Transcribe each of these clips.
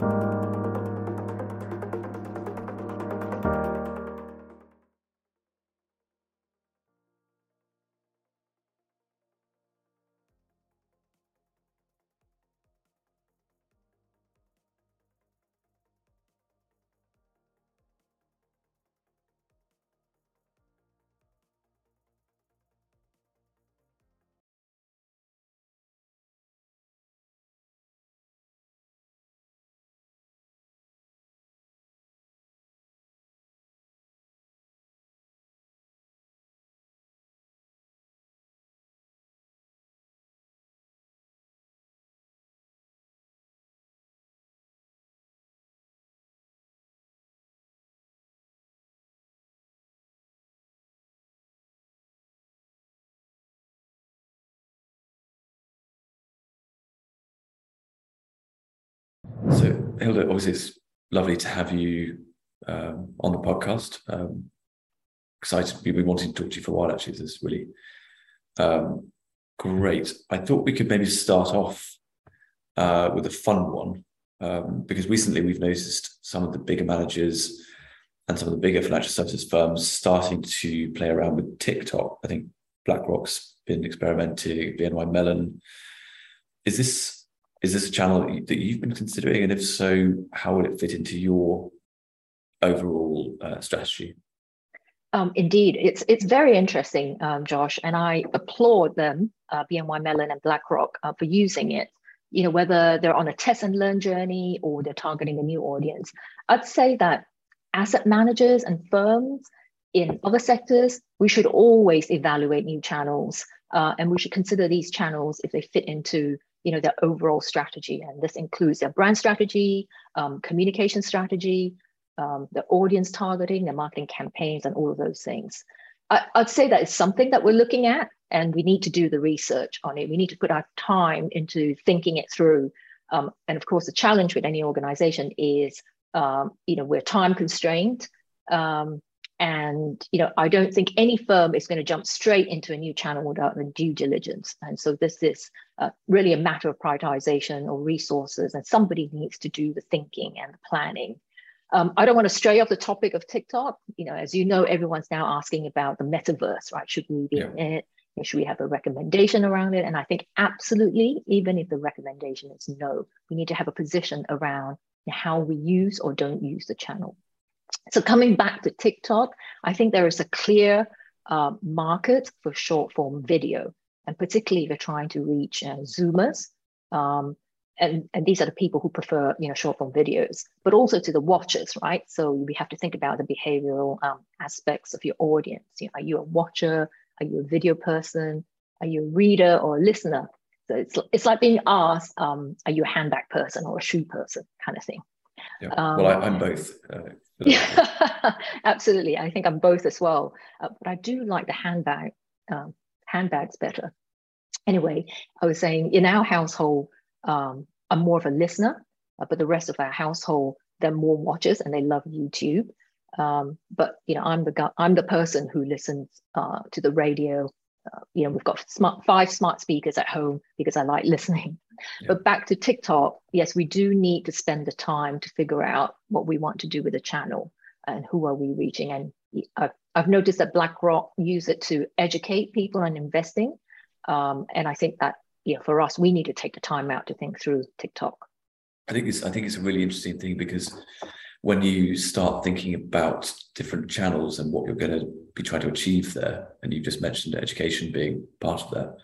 So, Hilda, obviously, it's lovely to have you um, on the podcast. Um, excited. We've been wanting to talk to you for a while, actually. This is really um, great. I thought we could maybe start off uh, with a fun one um, because recently we've noticed some of the bigger managers and some of the bigger financial services firms starting to play around with TikTok. I think BlackRock's been experimenting, BNY Mellon. Is this is this a channel that you've been considering? And if so, how would it fit into your overall uh, strategy? Um, indeed, it's it's very interesting, um, Josh, and I applaud them, uh, BNY Mellon and BlackRock, uh, for using it. You know, whether they're on a test and learn journey or they're targeting a new audience. I'd say that asset managers and firms in other sectors, we should always evaluate new channels, uh, and we should consider these channels if they fit into you know, their overall strategy. And this includes their brand strategy, um, communication strategy, um, the audience targeting, the marketing campaigns, and all of those things. I, would say that it's something that we're looking at, and we need to do the research on it. We need to put our time into thinking it through. Um, and of course, the challenge with any organization is, um, you know, we're time constrained. Um, and you know, I don't think any firm is going to jump straight into a new channel without the due diligence. And so this is uh, really a matter of prioritization or resources, and somebody needs to do the thinking and the planning. Um, I don't want to stray off the topic of TikTok. You know, as you know, everyone's now asking about the metaverse, right? Should we be yeah. in it? Should we have a recommendation around it? And I think absolutely, even if the recommendation is no, we need to have a position around how we use or don't use the channel. So coming back to TikTok, I think there is a clear uh, market for short form video, and particularly if you're trying to reach uh, Zoomers, um, and, and these are the people who prefer you know short form videos, but also to the watchers, right? So we have to think about the behavioral um, aspects of your audience. You know, are you a watcher? Are you a video person? Are you a reader or a listener? So it's it's like being asked, um, are you a handbag person or a shoe person, kind of thing. Yeah. well, I, am um, both. Uh, yeah, absolutely. I think I'm both as well. Uh, but I do like the handbag um, handbags better. Anyway, I was saying in our household, um, I'm more of a listener, uh, but the rest of our household, they're more watchers and they love YouTube. Um, but you know, I'm the guy, I'm the person who listens uh, to the radio. Uh, you know, we've got smart, five smart speakers at home because I like listening. Yeah. But back to TikTok, yes, we do need to spend the time to figure out what we want to do with the channel and who are we reaching. And I've, I've noticed that BlackRock use it to educate people on investing. Um, and I think that you know, for us, we need to take the time out to think through TikTok. I think it's I think it's a really interesting thing because when you start thinking about different channels and what you're going to be trying to achieve there, and you've just mentioned education being part of that,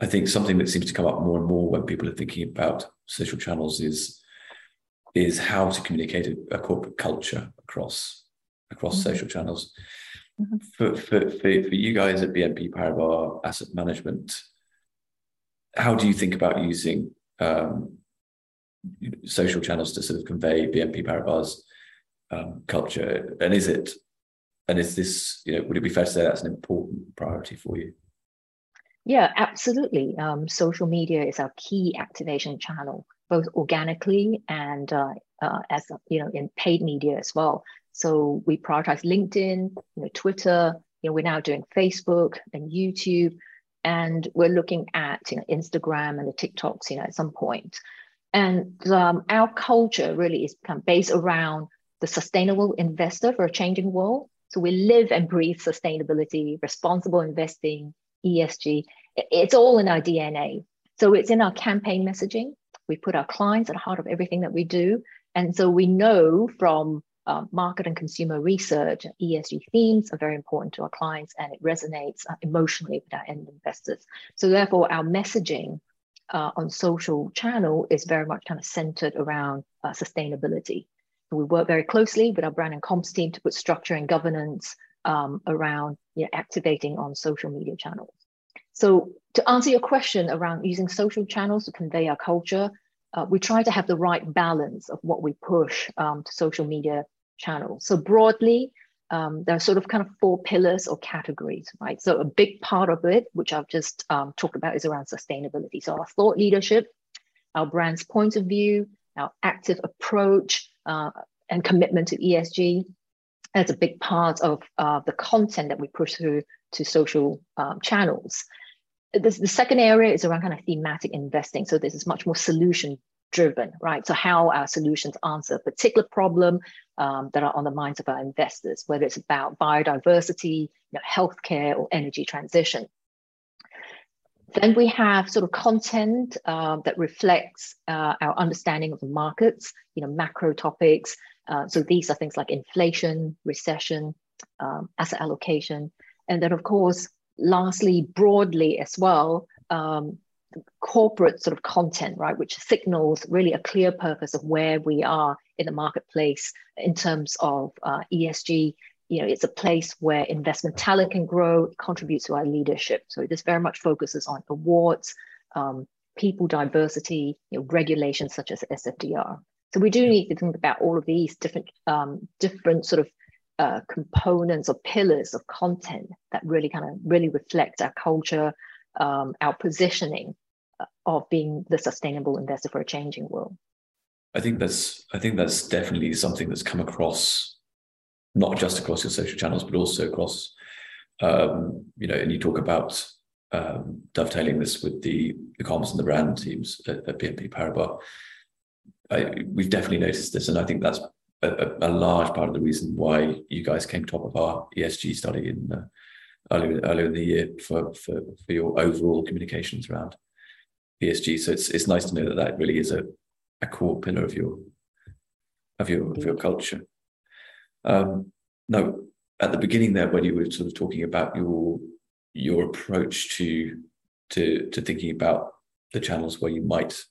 I think something that seems to come up more and more when people are thinking about social channels is is how to communicate a, a corporate culture across across mm-hmm. social channels. Mm-hmm. For, for, for, for you guys at BNP Paribas Asset Management, how do you think about using um, social channels to sort of convey BNP Paribas um, culture? And is it, and is this, you know, would it be fair to say that's an important priority for you? Yeah, absolutely. Um, social media is our key activation channel, both organically and uh, uh, as you know in paid media as well. So we prioritize LinkedIn, you know, Twitter. You know, we're now doing Facebook and YouTube, and we're looking at you know Instagram and the TikToks. You know, at some point. And um, our culture really is based around the sustainable investor for a changing world. So we live and breathe sustainability, responsible investing, ESG. It's all in our DNA. So it's in our campaign messaging. We put our clients at the heart of everything that we do. And so we know from uh, market and consumer research, ESG themes are very important to our clients and it resonates uh, emotionally with our end investors. So therefore, our messaging uh, on social channel is very much kind of centered around uh, sustainability. We work very closely with our brand and comms team to put structure and governance um, around you know, activating on social media channels. So to answer your question around using social channels to convey our culture, uh, we try to have the right balance of what we push um, to social media channels. So broadly, um, there are sort of kind of four pillars or categories, right? So a big part of it, which I've just um, talked about, is around sustainability. So our thought leadership, our brand's point of view, our active approach, uh, and commitment to ESG. That's a big part of uh, the content that we push through to social um, channels. This, the second area is around kind of thematic investing. So this is much more solution driven, right? So how our solutions answer a particular problem um, that are on the minds of our investors, whether it's about biodiversity, you know, healthcare, or energy transition. Then we have sort of content uh, that reflects uh, our understanding of the markets, you know, macro topics. Uh, so these are things like inflation, recession, um, asset allocation, and then of course, lastly, broadly as well, um, corporate sort of content, right, which signals really a clear purpose of where we are in the marketplace in terms of uh, ESG. You know, it's a place where investment talent can grow, it contributes to our leadership. So this very much focuses on awards, um, people diversity, you know, regulations such as SFDR. So we do need to think about all of these different um, different sort of uh, components or pillars of content that really kind of really reflect our culture, um, our positioning of being the sustainable investor for a changing world. I think that's I think that's definitely something that's come across, not just across your social channels, but also across, um, you know, and you talk about um, dovetailing this with the the comms and the brand teams at, at BNP Paribas. I, we've definitely noticed this, and I think that's a, a, large part of the reason why you guys came top of our ESG study in uh, earlier earlier in the year for, for for your overall communications around ESG. So it's it's nice to know that that really is a, a core pillar of your of your of your culture. Um, now, at the beginning there, when you were sort of talking about your your approach to to to thinking about the channels where you might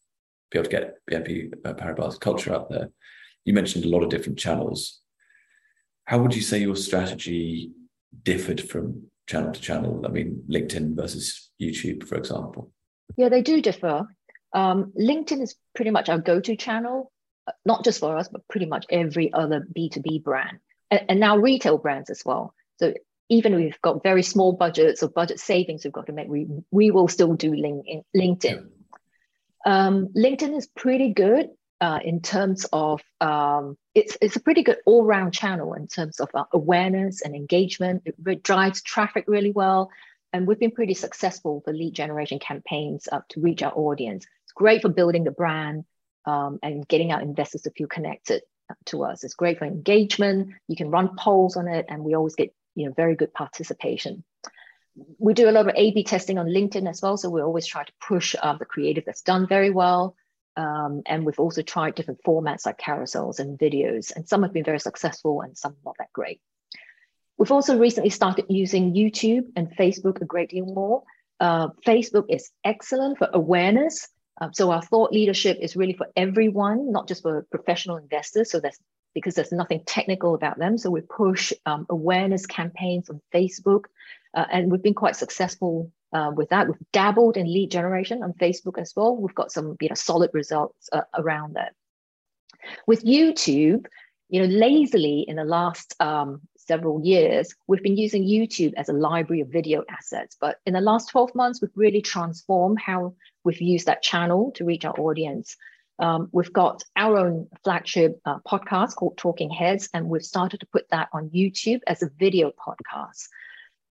be able to get BNP Paribas culture out there, you mentioned a lot of different channels. How would you say your strategy differed from channel to channel? I mean, LinkedIn versus YouTube, for example. Yeah, they do differ. Um, LinkedIn is pretty much our go-to channel, uh, not just for us, but pretty much every other B2B brand, and, and now retail brands as well. So even if we've got very small budgets or budget savings we've got to make, we, we will still do LinkedIn. Um, LinkedIn is pretty good uh, in terms of um, it's it's a pretty good all round channel in terms of uh, awareness and engagement. It, it, drives traffic really well, and we've been pretty successful for lead generation campaigns uh, to reach our audience. It's great for building the brand um, and getting our investors to feel connected to us. It's great for engagement. You can run polls on it, and we always get you know very good participation. We do a lot of A/B testing on LinkedIn as well, so we always try to push uh, the creative that's done very well. Um, and we've also tried different formats like carousels and videos, and some have been very successful and some not that great. We've also recently started using YouTube and Facebook a great deal more. Uh, Facebook is excellent for awareness. Um, so our thought leadership is really for everyone, not just for professional investors. So that's because there's nothing technical about them. So we push um, awareness campaigns on Facebook, uh, and we've been quite successful uh, with that. We've dabbled in lead generation on Facebook as well. We've got some you know solid results uh, around that. With YouTube, you know, lazily in the last um, several years, we've been using YouTube as a library of video assets. But in the last 12 months, we've really transformed how we've used that channel to reach our audience. Um, we've got our own flagship uh, podcast called Talking Heads, and we've started to put that on YouTube as a video podcast.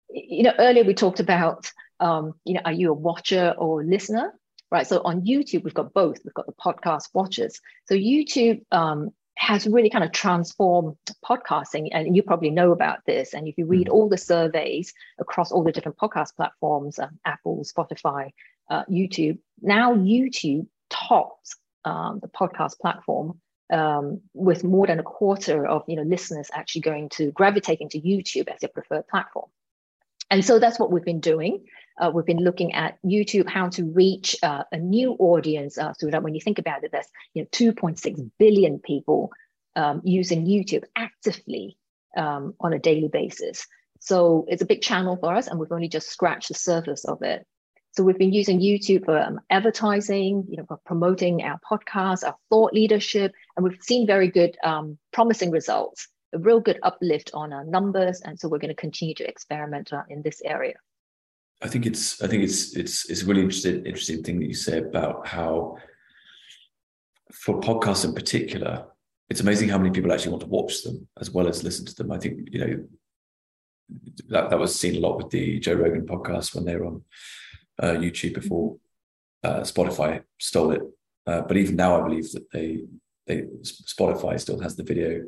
You know, earlier we talked about um, you know, are you a watcher or a listener? right? So on YouTube, we've got both. We've got the podcast watchers. So YouTube um, has really kind of transformed podcasting, and you probably know about this. And if you read mm. all the surveys across all the different podcast platforms, um, Apple, Spotify, uh, YouTube, now YouTube tops um, the podcast platform um, with more than a quarter of you know listeners actually going to gravitating to YouTube as their preferred platform. And so that's what we've been doing. Uh, we've been looking at YouTube, how to reach uh, a new audience. Uh, so that when you think about it, there's you know 2.6 billion people um, using YouTube actively um, on a daily basis. So it's a big channel for us, and we've only just scratched the surface of it. So we've been using YouTube for um, advertising, you know, for promoting our podcast, our thought leadership, and we've seen very good, um, promising results. A real good uplift on our numbers, and so we're going to continue to experiment uh, in this area. I think it's I think it's it's it's a really interesting interesting thing that you say about how for podcasts in particular, it's amazing how many people actually want to watch them as well as listen to them. I think you know that that was seen a lot with the Joe Rogan podcast when they were on uh, YouTube before uh, Spotify stole it. Uh, but even now, I believe that they they Spotify still has the video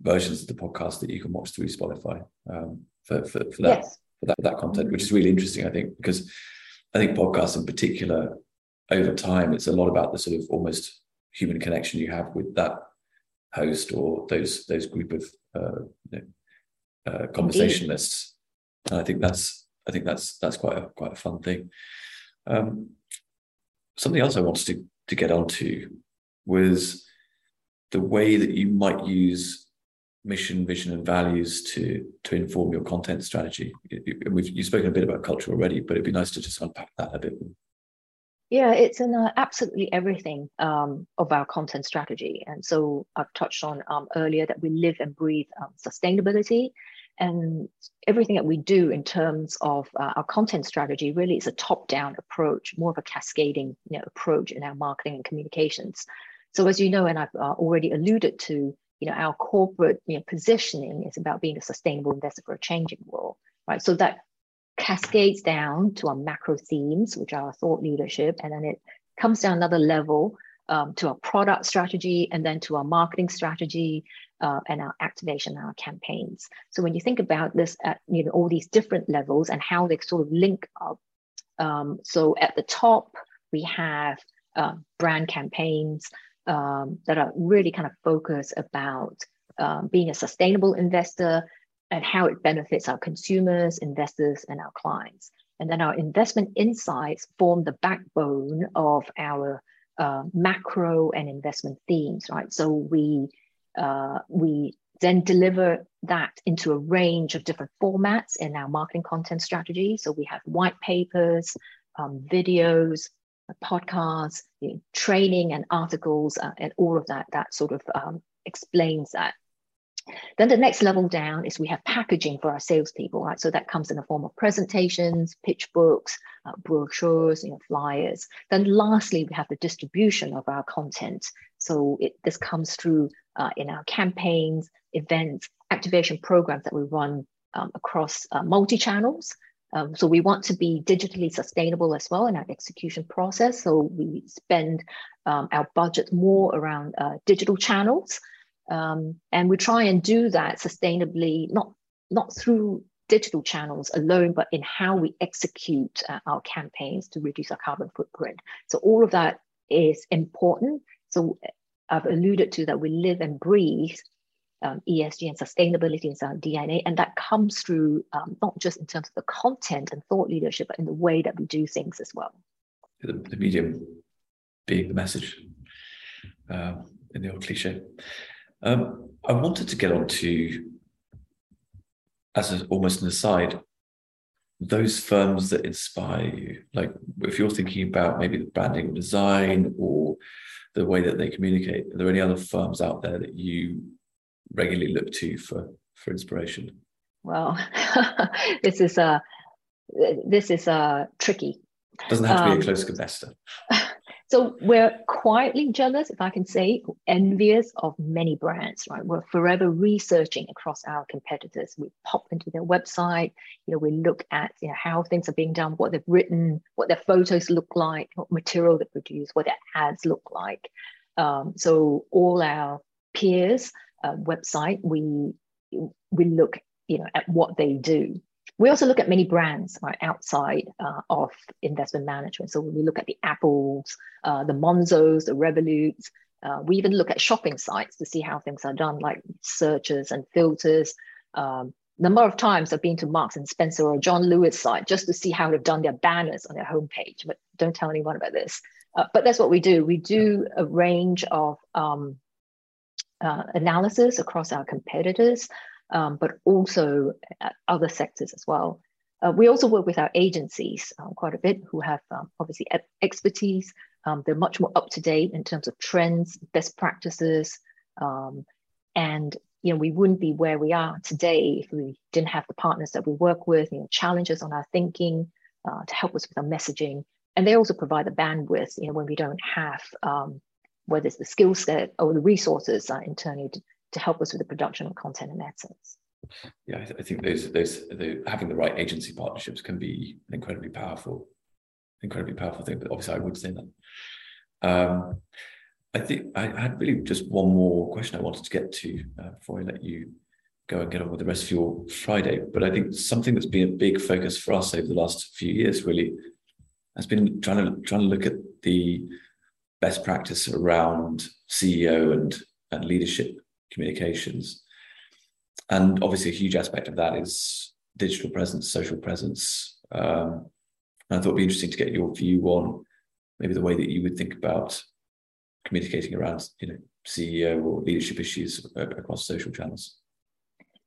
versions of the podcast that you can watch through Spotify um, for, for, for that yes. That that content, which is really interesting. I think because I think podcasts in particular over time, it's a lot about the sort of almost human connection you have with that host or those those group of uh, you know, uh, conversationalists. And I think that's I think that's that's quite a quite a fun thing. Um, something else I wanted to to get onto was the way that you might use mission, vision, and values to to inform your content strategy. We've you've spoken a bit about culture already, but it'd be nice to just unpack that a bit. Yeah, it's in uh, absolutely everything um, of our content strategy, and so I've touched on um, earlier that we live and breathe um, sustainability, and everything that we do in terms of uh, our content strategy really is a top-down approach, more of a cascading you know, approach in our marketing and communications. So as you know, and I've uh, already alluded to, you know, our corporate you know, positioning is about being a sustainable investor for a changing world, right? So that cascades down to our macro themes, which are thought leadership, and then it comes down another level um, to our product strategy and then to our marketing strategy uh, and our activation our campaigns. So when you think about this at you know all these different levels and how they sort of link up, um, so at the top we have uh, brand campaigns um, that are really kind of focused about um, being a sustainable investor and how it benefits our consumers, investors, and our clients. And then our investment insights form the backbone of our uh, macro and investment themes, right? So we uh, we then deliver that into a range of different formats in our marketing content strategy. So we have white papers, um, videos, podcasts, you know, training and articles, uh, and all of that. That sort of um, explains that. Then the next level down is we have packaging for our salespeople, right? So that comes in the form of presentations, pitch books, uh, brochures, you know, flyers. Then lastly, we have the distribution of our content. So it, this comes through uh, in our campaigns, events, activation programs that we run um, across uh, multi-channels. Um, so we want to be digitally sustainable as well in our execution process. So we spend um, our budget more around uh, digital channels. Um, and we try and do that sustainably, not, not through digital channels alone, but in how we execute uh, our campaigns to reduce our carbon footprint. So all of that is important. So I've alluded to that we live and breathe um, ESG and sustainability in our DNA, and that comes through um, not just in terms of the content and thought leadership, but in the way that we do things as well. The, the medium being the message uh, in the old cliche. Um, I wanted to get on to, as a, almost an aside, those firms that inspire you. Like if you're thinking about maybe the branding or design or the way that they communicate, are there any other firms out there that you regularly look to for for inspiration? Well, this is a this is a tricky. Doesn't have to be a um, close competitor. So we're quietly jealous, if I can say, envious of many brands, right? We're forever researching across our competitors. We pop into their website, you know, we look at you know, how things are being done, what they've written, what their photos look like, what material they produce, what their ads look like. Um, so all our peers' uh, website, we we look, you know, at what they do. We also look at many brands right, outside uh, of investment management. So we look at the Apples, uh, the Monzos, the Revoluts. Uh, we even look at shopping sites to see how things are done, like searches and filters. Um, number of times I've been to Marks and Spencer or John Lewis site just to see how they've done their banners on their homepage. But don't tell anyone about this. Uh, but that's what we do. We do a range of um, uh, analysis across our competitors um, but also other sectors as well. Uh, we also work with our agencies um, quite a bit who have um, obviously expertise. Um, they're much more up to date in terms of trends, best practices, um, and you know we wouldn't be where we are today if we didn't have the partners that we work with. You know, challenges on our thinking uh, to help us with our messaging, and they also provide the bandwidth. You know, when we don't have um, whether it's the skill set or the resources uh, internally to, to help us with the production of content and assets. Yeah, I, th- I think those those the, having the right agency partnerships can be an incredibly powerful, incredibly powerful thing. But obviously, I would say that. Um, I think I had really just one more question I wanted to get to uh, before I let you go and get on with the rest of your Friday. But I think something that's been a big focus for us over the last few years really has been trying to trying to look at the best practice around CEO and and leadership communications. And obviously, a huge aspect of that is digital presence, social presence. Um, and I thought it'd be interesting to get your view on maybe the way that you would think about communicating around, you know, CEO or leadership issues across social channels.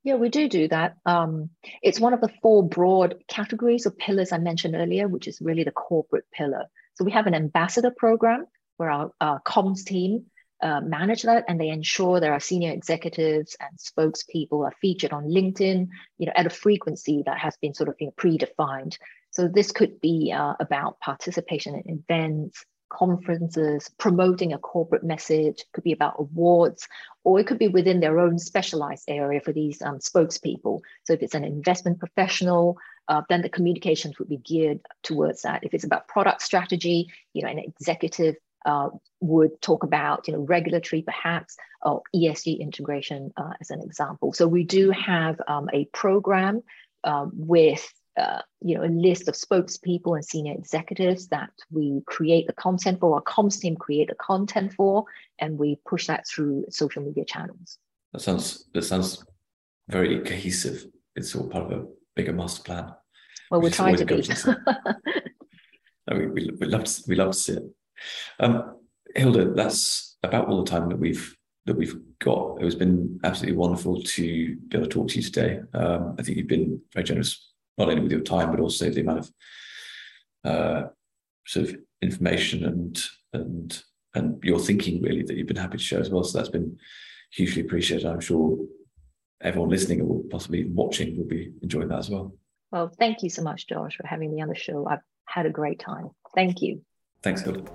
Yeah, we do do that. Um, it's one of the four broad categories or pillars I mentioned earlier, which is really the corporate pillar. So we have an ambassador program where our, our comms team uh, manage that and they ensure there are senior executives and spokespeople are featured on LinkedIn, you know, at a frequency that has been sort of you know, predefined. So this could be uh, about participation in events, conferences, promoting a corporate message, could be about awards, or it could be within their own specialized area for these um, spokespeople. So if it's an investment professional, uh, then the communications would be geared towards that. If it's about product strategy, you know, an executive uh, would talk about you know regulatory perhaps or ESG integration uh, as an example. So we do have um, a program uh, with uh, you know a list of spokespeople and senior executives that we create the content for. Our comms team create the content for, and we push that through social media channels. That sounds that sounds very cohesive. It's all part of a bigger master plan. Well, we're trying to be. no, we, we, we love to, we love to see it. Um, Hilda, that's about all the time that we've that we've got. It has been absolutely wonderful to be able to talk to you today. Um, I think you've been very generous, not only with your time, but also the amount of uh, sort of information and and and your thinking really that you've been happy to share as well. So that's been hugely appreciated. I'm sure everyone listening or possibly watching will be enjoying that as well. Well, thank you so much, Josh, for having me on the show. I've had a great time. Thank you. Thanks, Hill.